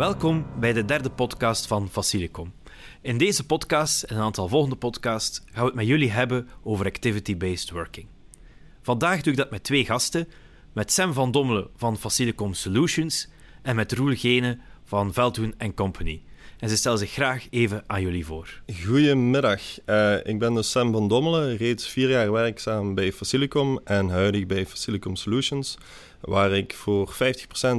Welkom bij de derde podcast van Facilicom. In deze podcast en een aantal volgende podcasts gaan we het met jullie hebben over activity-based working. Vandaag doe ik dat met twee gasten, met Sam van Dommelen van Facilicom Solutions en met Roel Gene van Veldhoen Company. En ze stellen zich graag even aan jullie voor. Goedemiddag, uh, ik ben dus Sam van Dommelen, reeds vier jaar werkzaam bij Facilicom en huidig bij Facilicom Solutions, waar ik voor 50%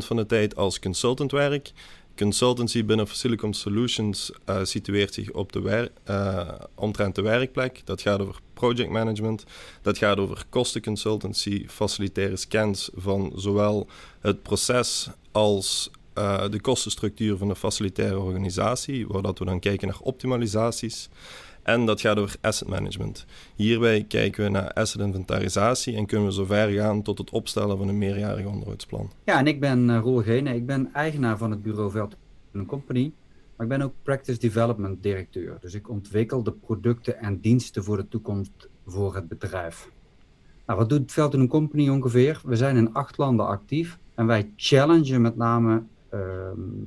van de tijd als consultant werk consultancy binnen Facilicom Solutions uh, situeert zich op de wer uh, omtrent de werkplek. Dat gaat over project management, dat gaat over kostenconsultancy, facilitaire scans van zowel het proces als uh, de kostenstructuur van de facilitaire organisatie, waar dat we dan kijken naar optimalisaties. En dat gaat over asset management. Hierbij kijken we naar asset inventarisatie en kunnen we zover gaan tot het opstellen van een meerjarig onderhoudsplan. Ja, en ik ben uh, Roel Gene. Ik ben eigenaar van het bureau Veld Company. Maar ik ben ook Practice Development directeur. Dus ik ontwikkel de producten en diensten voor de toekomst voor het bedrijf. Nou, wat doet Veld Company ongeveer? We zijn in acht landen actief en wij challengen met name uh,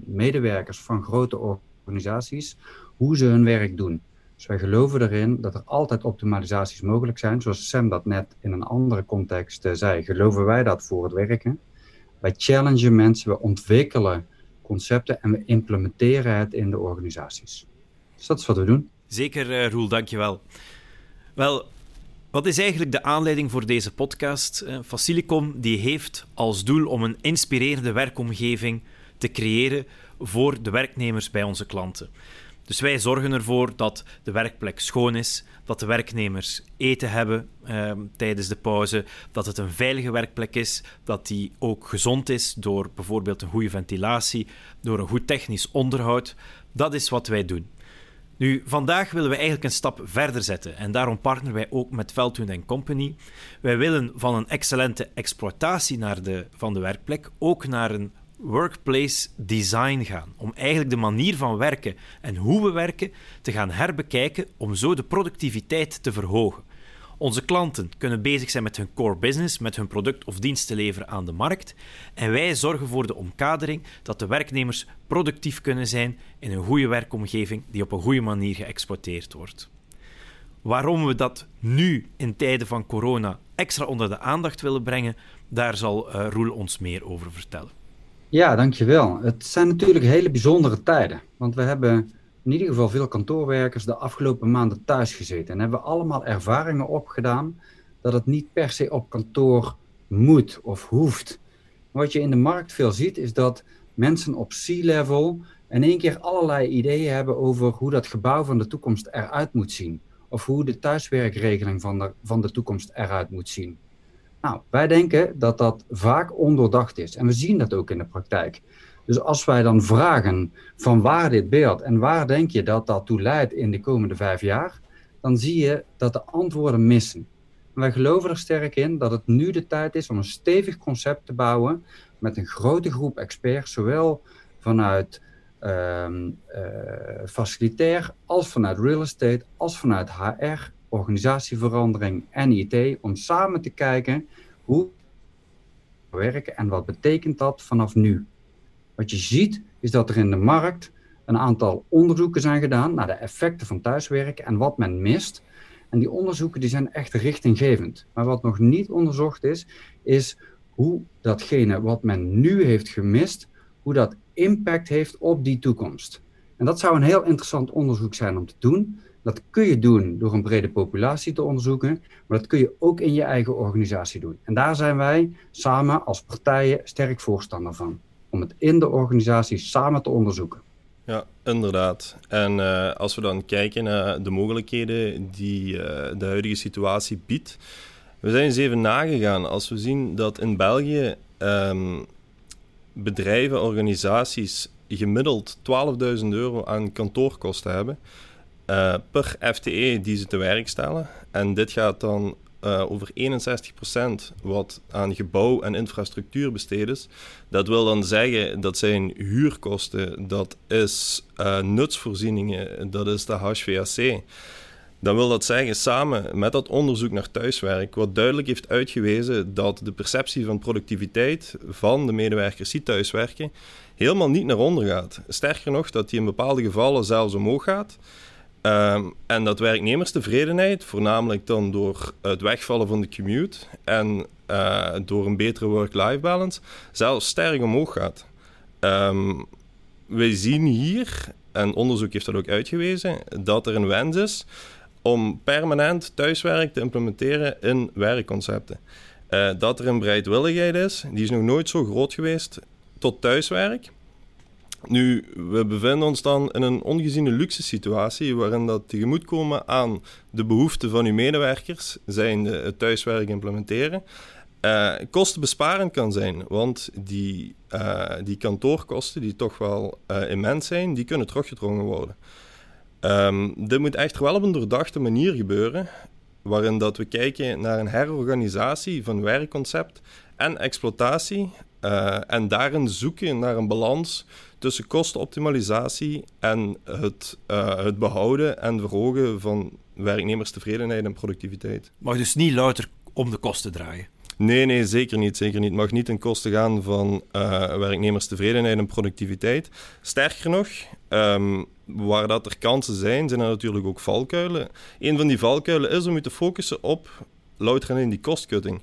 medewerkers van grote organisaties hoe ze hun werk doen. Dus wij geloven erin dat er altijd optimalisaties mogelijk zijn. Zoals Sam dat net in een andere context uh, zei, geloven wij dat voor het werken. Wij challengen mensen, we ontwikkelen concepten en we implementeren het in de organisaties. Dus dat is wat we doen. Zeker, uh, Roel, dankjewel. Wel, wat is eigenlijk de aanleiding voor deze podcast? Uh, Facilicom die heeft als doel om een inspirerende werkomgeving te creëren voor de werknemers bij onze klanten. Dus wij zorgen ervoor dat de werkplek schoon is, dat de werknemers eten hebben ehm, tijdens de pauze, dat het een veilige werkplek is, dat die ook gezond is door bijvoorbeeld een goede ventilatie, door een goed technisch onderhoud. Dat is wat wij doen. Nu, vandaag willen we eigenlijk een stap verder zetten en daarom partneren wij ook met Veldhoen Company. Wij willen van een excellente exploitatie naar de, van de werkplek ook naar een workplace design gaan. Om eigenlijk de manier van werken en hoe we werken te gaan herbekijken om zo de productiviteit te verhogen. Onze klanten kunnen bezig zijn met hun core business, met hun product of dienst te leveren aan de markt. En wij zorgen voor de omkadering dat de werknemers productief kunnen zijn in een goede werkomgeving die op een goede manier geëxploiteerd wordt. Waarom we dat nu in tijden van corona extra onder de aandacht willen brengen, daar zal uh, Roel ons meer over vertellen. Ja, dankjewel. Het zijn natuurlijk hele bijzondere tijden. Want we hebben in ieder geval veel kantoorwerkers de afgelopen maanden thuis gezeten. En hebben allemaal ervaringen opgedaan dat het niet per se op kantoor moet of hoeft. Wat je in de markt veel ziet, is dat mensen op C-level in één keer allerlei ideeën hebben over hoe dat gebouw van de toekomst eruit moet zien. Of hoe de thuiswerkregeling van de, van de toekomst eruit moet zien. Nou, wij denken dat dat vaak ondoordacht is. En we zien dat ook in de praktijk. Dus als wij dan vragen van waar dit beeld en waar denk je dat dat toe leidt in de komende vijf jaar, dan zie je dat de antwoorden missen. En wij geloven er sterk in dat het nu de tijd is om een stevig concept te bouwen met een grote groep experts, zowel vanuit uh, uh, facilitair als vanuit real estate, als vanuit HR, organisatieverandering en IT, om samen te kijken hoe we werken en wat betekent dat vanaf nu. Wat je ziet is dat er in de markt een aantal onderzoeken zijn gedaan naar de effecten van thuiswerken en wat men mist. En die onderzoeken die zijn echt richtinggevend. Maar wat nog niet onderzocht is, is hoe datgene wat men nu heeft gemist, hoe dat impact heeft op die toekomst. En dat zou een heel interessant onderzoek zijn om te doen. Dat kun je doen door een brede populatie te onderzoeken, maar dat kun je ook in je eigen organisatie doen. En daar zijn wij samen als partijen sterk voorstander van. Om het in de organisatie samen te onderzoeken. Ja, inderdaad. En uh, als we dan kijken naar de mogelijkheden die uh, de huidige situatie biedt. We zijn eens even nagegaan. Als we zien dat in België um, bedrijven, organisaties gemiddeld 12.000 euro aan kantoorkosten hebben uh, per FTE die ze te werk stellen. En dit gaat dan uh, over 61% wat aan gebouw en infrastructuur besteed is. Dat wil dan zeggen dat zijn huurkosten, dat is uh, nutsvoorzieningen, dat is de HVAC. dan wil dat zeggen, samen met dat onderzoek naar thuiswerk, wat duidelijk heeft uitgewezen dat de perceptie van productiviteit van de medewerkers die thuiswerken helemaal niet naar onder gaat. Sterker nog, dat die in bepaalde gevallen zelfs omhoog gaat. Um, en dat werknemerstevredenheid, voornamelijk dan door het wegvallen van de commute en uh, door een betere work-life balance, zelfs sterk omhoog gaat. Um, wij zien hier, en onderzoek heeft dat ook uitgewezen, dat er een wens is om permanent thuiswerk te implementeren in werkconcepten. Uh, dat er een bereidwilligheid is, die is nog nooit zo groot geweest tot thuiswerk. Nu, we bevinden ons dan in een ongeziene luxe situatie waarin dat tegemoetkomen aan de behoeften van uw medewerkers, zijn het thuiswerk implementeren, uh, kostenbesparend kan zijn. Want die, uh, die kantoorkosten, die toch wel uh, immens zijn, die kunnen teruggedrongen worden. Um, dit moet echt wel op een doordachte manier gebeuren, waarin dat we kijken naar een herorganisatie van werkconcept en exploitatie en daarin zoeken naar een balans tussen kostenoptimalisatie en het, het behouden en verhogen van werknemerstevredenheid en productiviteit. Maar dus niet louter om de kosten draaien? Nee, nee, zeker niet. Zeker niet. Het mag niet ten koste gaan van uh, werknemerstevredenheid en productiviteit. Sterker nog, um, waar dat er kansen zijn, zijn er natuurlijk ook valkuilen. Een van die valkuilen is om je te focussen op louter in die kostkutting.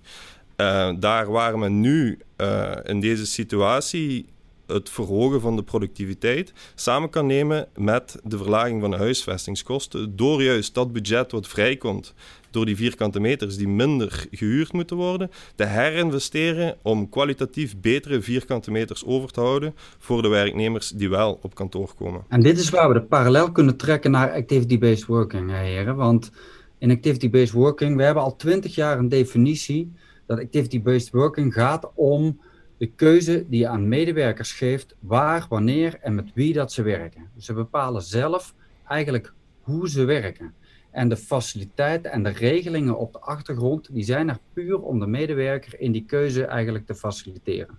Uh, daar waar men nu uh, in deze situatie het verhogen van de productiviteit samen kan nemen met de verlaging van de huisvestingskosten. Door juist dat budget wat vrijkomt door die vierkante meters die minder gehuurd moeten worden, te herinvesteren om kwalitatief betere vierkante meters over te houden voor de werknemers die wel op kantoor komen. En dit is waar we de parallel kunnen trekken naar activity-based working, heren. Want in activity-based working, we hebben al twintig jaar een definitie dat activity-based working gaat om de keuze die je aan medewerkers geeft waar, wanneer en met wie dat ze werken. Dus ze bepalen zelf eigenlijk hoe ze werken. En de faciliteiten en de regelingen op de achtergrond, die zijn er puur om de medewerker in die keuze eigenlijk te faciliteren.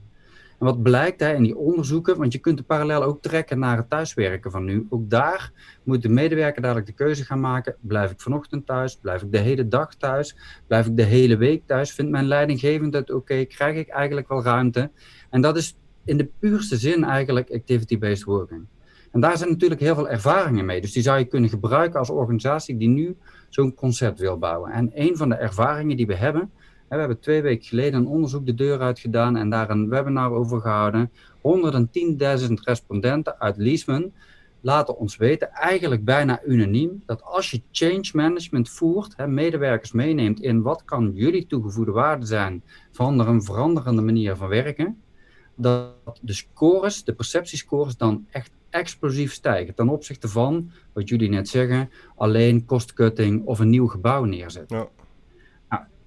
En wat blijkt hè, in die onderzoeken, want je kunt de parallel ook trekken naar het thuiswerken van nu. Ook daar moet de medewerker dadelijk de keuze gaan maken. Blijf ik vanochtend thuis? Blijf ik de hele dag thuis? Blijf ik de hele week thuis? Vindt mijn leidinggevende het oké? Krijg ik eigenlijk wel ruimte? En dat is in de puurste zin eigenlijk activity-based working. En daar zijn natuurlijk heel veel ervaringen mee. Dus die zou je kunnen gebruiken als organisatie die nu zo'n concept wil bouwen. En een van de ervaringen die we hebben, we hebben twee weken geleden een onderzoek de deur uit gedaan en daar een webinar over gehouden. 110.000 respondenten uit Leesman laten ons weten, eigenlijk bijna unaniem, dat als je change management voert, hè, medewerkers meeneemt in wat kan jullie toegevoegde waarde zijn van een veranderende manier van werken, dat de scores, de perceptiescores dan echt explosief stijgen ten opzichte van, wat jullie net zeggen, alleen kostcutting of een nieuw gebouw neerzetten. Ja.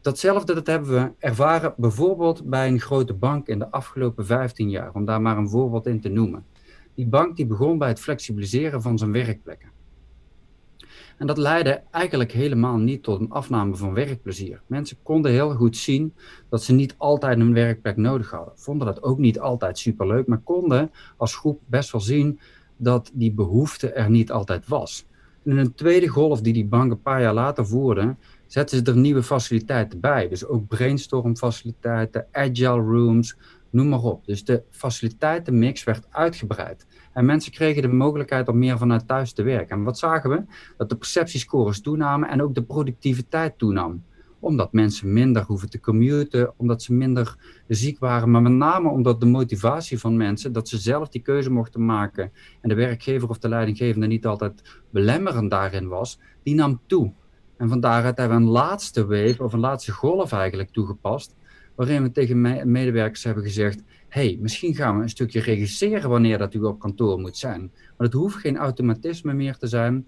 Datzelfde dat hebben we ervaren bijvoorbeeld bij een grote bank in de afgelopen 15 jaar, om daar maar een voorbeeld in te noemen. Die bank die begon bij het flexibiliseren van zijn werkplekken. En dat leidde eigenlijk helemaal niet tot een afname van werkplezier. Mensen konden heel goed zien dat ze niet altijd een werkplek nodig hadden. Vonden dat ook niet altijd superleuk, maar konden als groep best wel zien dat die behoefte er niet altijd was. in een tweede golf die die bank een paar jaar later voerde, zetten ze er nieuwe faciliteiten bij. Dus ook brainstormfaciliteiten, agile rooms, noem maar op. Dus de faciliteitenmix werd uitgebreid. En mensen kregen de mogelijkheid om meer vanuit thuis te werken. En wat zagen we? Dat de perceptiescores toenamen en ook de productiviteit toenam omdat mensen minder hoeven te commuten, omdat ze minder ziek waren, maar met name omdat de motivatie van mensen, dat ze zelf die keuze mochten maken en de werkgever of de leidinggevende niet altijd belemmerend daarin was, die nam toe. En van daaruit hebben we een laatste wave, of een laatste golf eigenlijk toegepast, waarin we tegen medewerkers hebben gezegd, hey, misschien gaan we een stukje regisseren wanneer dat u op kantoor moet zijn. Maar het hoeft geen automatisme meer te zijn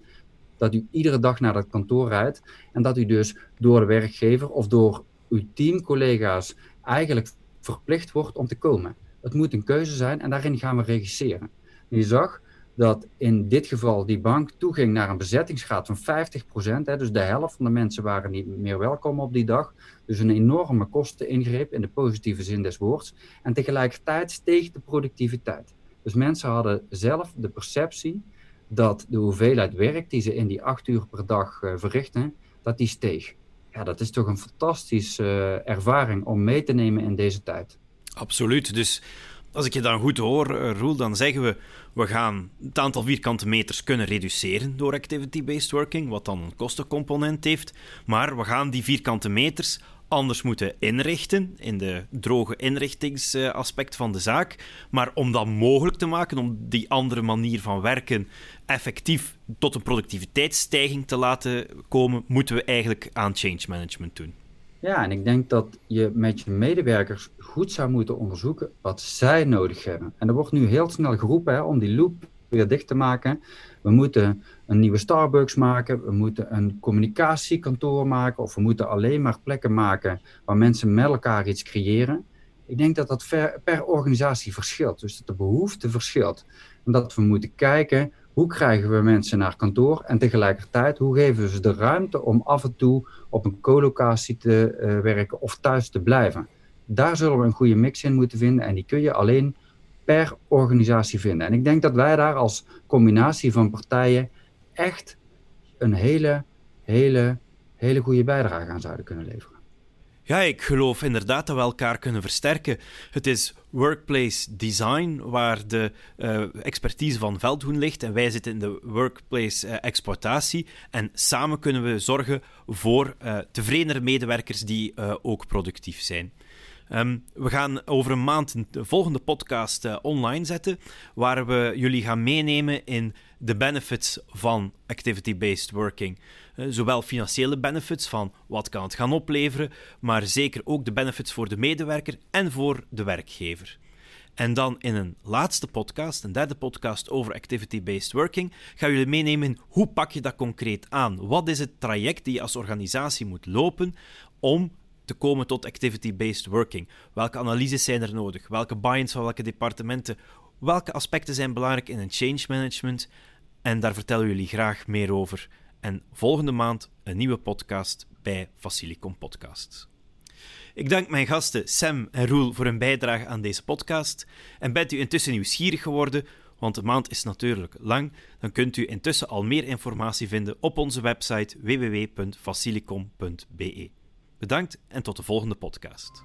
dat u iedere dag naar dat kantoor rijdt en dat u dus door de werkgever of door uw teamcollega's eigenlijk verplicht wordt om te komen. Het moet een keuze zijn en daarin gaan we regisseren. je zag dat in dit geval die bank toeging naar een bezettingsgraad van 50%. Hè, dus de helft van de mensen waren niet meer welkom op die dag. Dus een enorme kosteningreep in de positieve zin des woords. En tegelijkertijd steeg de productiviteit. Dus mensen hadden zelf de perceptie dat de hoeveelheid werk die ze in die acht uur per dag uh, verrichten, dat die steeg. Ja, dat is toch een fantastische uh, ervaring om mee te nemen in deze tijd. Absoluut. Dus als ik je dan goed hoor, uh, Roel, dan zeggen we we gaan het aantal vierkante meters kunnen reduceren door activity-based working, wat dan een kostencomponent heeft. Maar we gaan die vierkante meters anders moeten inrichten, in de droge inrichtingsaspect van de zaak. Maar om dat mogelijk te maken, om die andere manier van werken effectief tot een productiviteitsstijging te laten komen, moeten we eigenlijk aan change management doen. Ja, en ik denk dat je met je medewerkers goed zou moeten onderzoeken wat zij nodig hebben. En er wordt nu heel snel geroepen hè, om die loop weer dicht te maken. We moeten een nieuwe Starbucks maken, we moeten een communicatiekantoor maken, of we moeten alleen maar plekken maken waar mensen met elkaar iets creëren. Ik denk dat dat per organisatie verschilt, dus dat de behoefte verschilt. En dat we moeten kijken hoe krijgen we mensen naar kantoor en tegelijkertijd hoe geven we ze de ruimte om af en toe op een co-locatie te uh, werken of thuis te blijven. Daar zullen we een goede mix in moeten vinden en die kun je alleen per organisatie vinden. En ik denk dat wij daar als combinatie van partijen echt een hele, hele, hele goede bijdrage aan zouden kunnen leveren. Ja, ik geloof inderdaad dat we elkaar kunnen versterken. Het is workplace design waar de uh, expertise van Veldhoen ligt en wij zitten in de workplace uh, exploitatie. En samen kunnen we zorgen voor uh, tevredenere medewerkers die ook productief zijn. Um, we gaan over een maand de volgende podcast online zetten, waar we jullie gaan meenemen in de benefits van activity-based working. Uh, zowel financiële benefits van wat kan het gaan opleveren, maar zeker ook de benefits voor de medewerker en voor de werkgever. En dan in een laatste podcast, een derde podcast over activity-based working, gaan jullie meenemen hoe pak je dat concreet aan? Wat is het traject die je als organisatie moet lopen om te komen tot activity-based working? Welke analyses zijn er nodig? Welke buy-ins van welke departementen? Welke aspecten zijn belangrijk in een change management? En daar vertellen jullie graag meer over. En volgende maand een nieuwe podcast bij Facilicom Podcast. Ik dank mijn gasten Sam en Roel voor hun bijdrage aan deze podcast. En bent u intussen nieuwsgierig geworden, want de maand is natuurlijk lang, dan kunt u intussen al meer informatie vinden op onze website www.facilicom.be. Bedankt en tot de volgende podcast.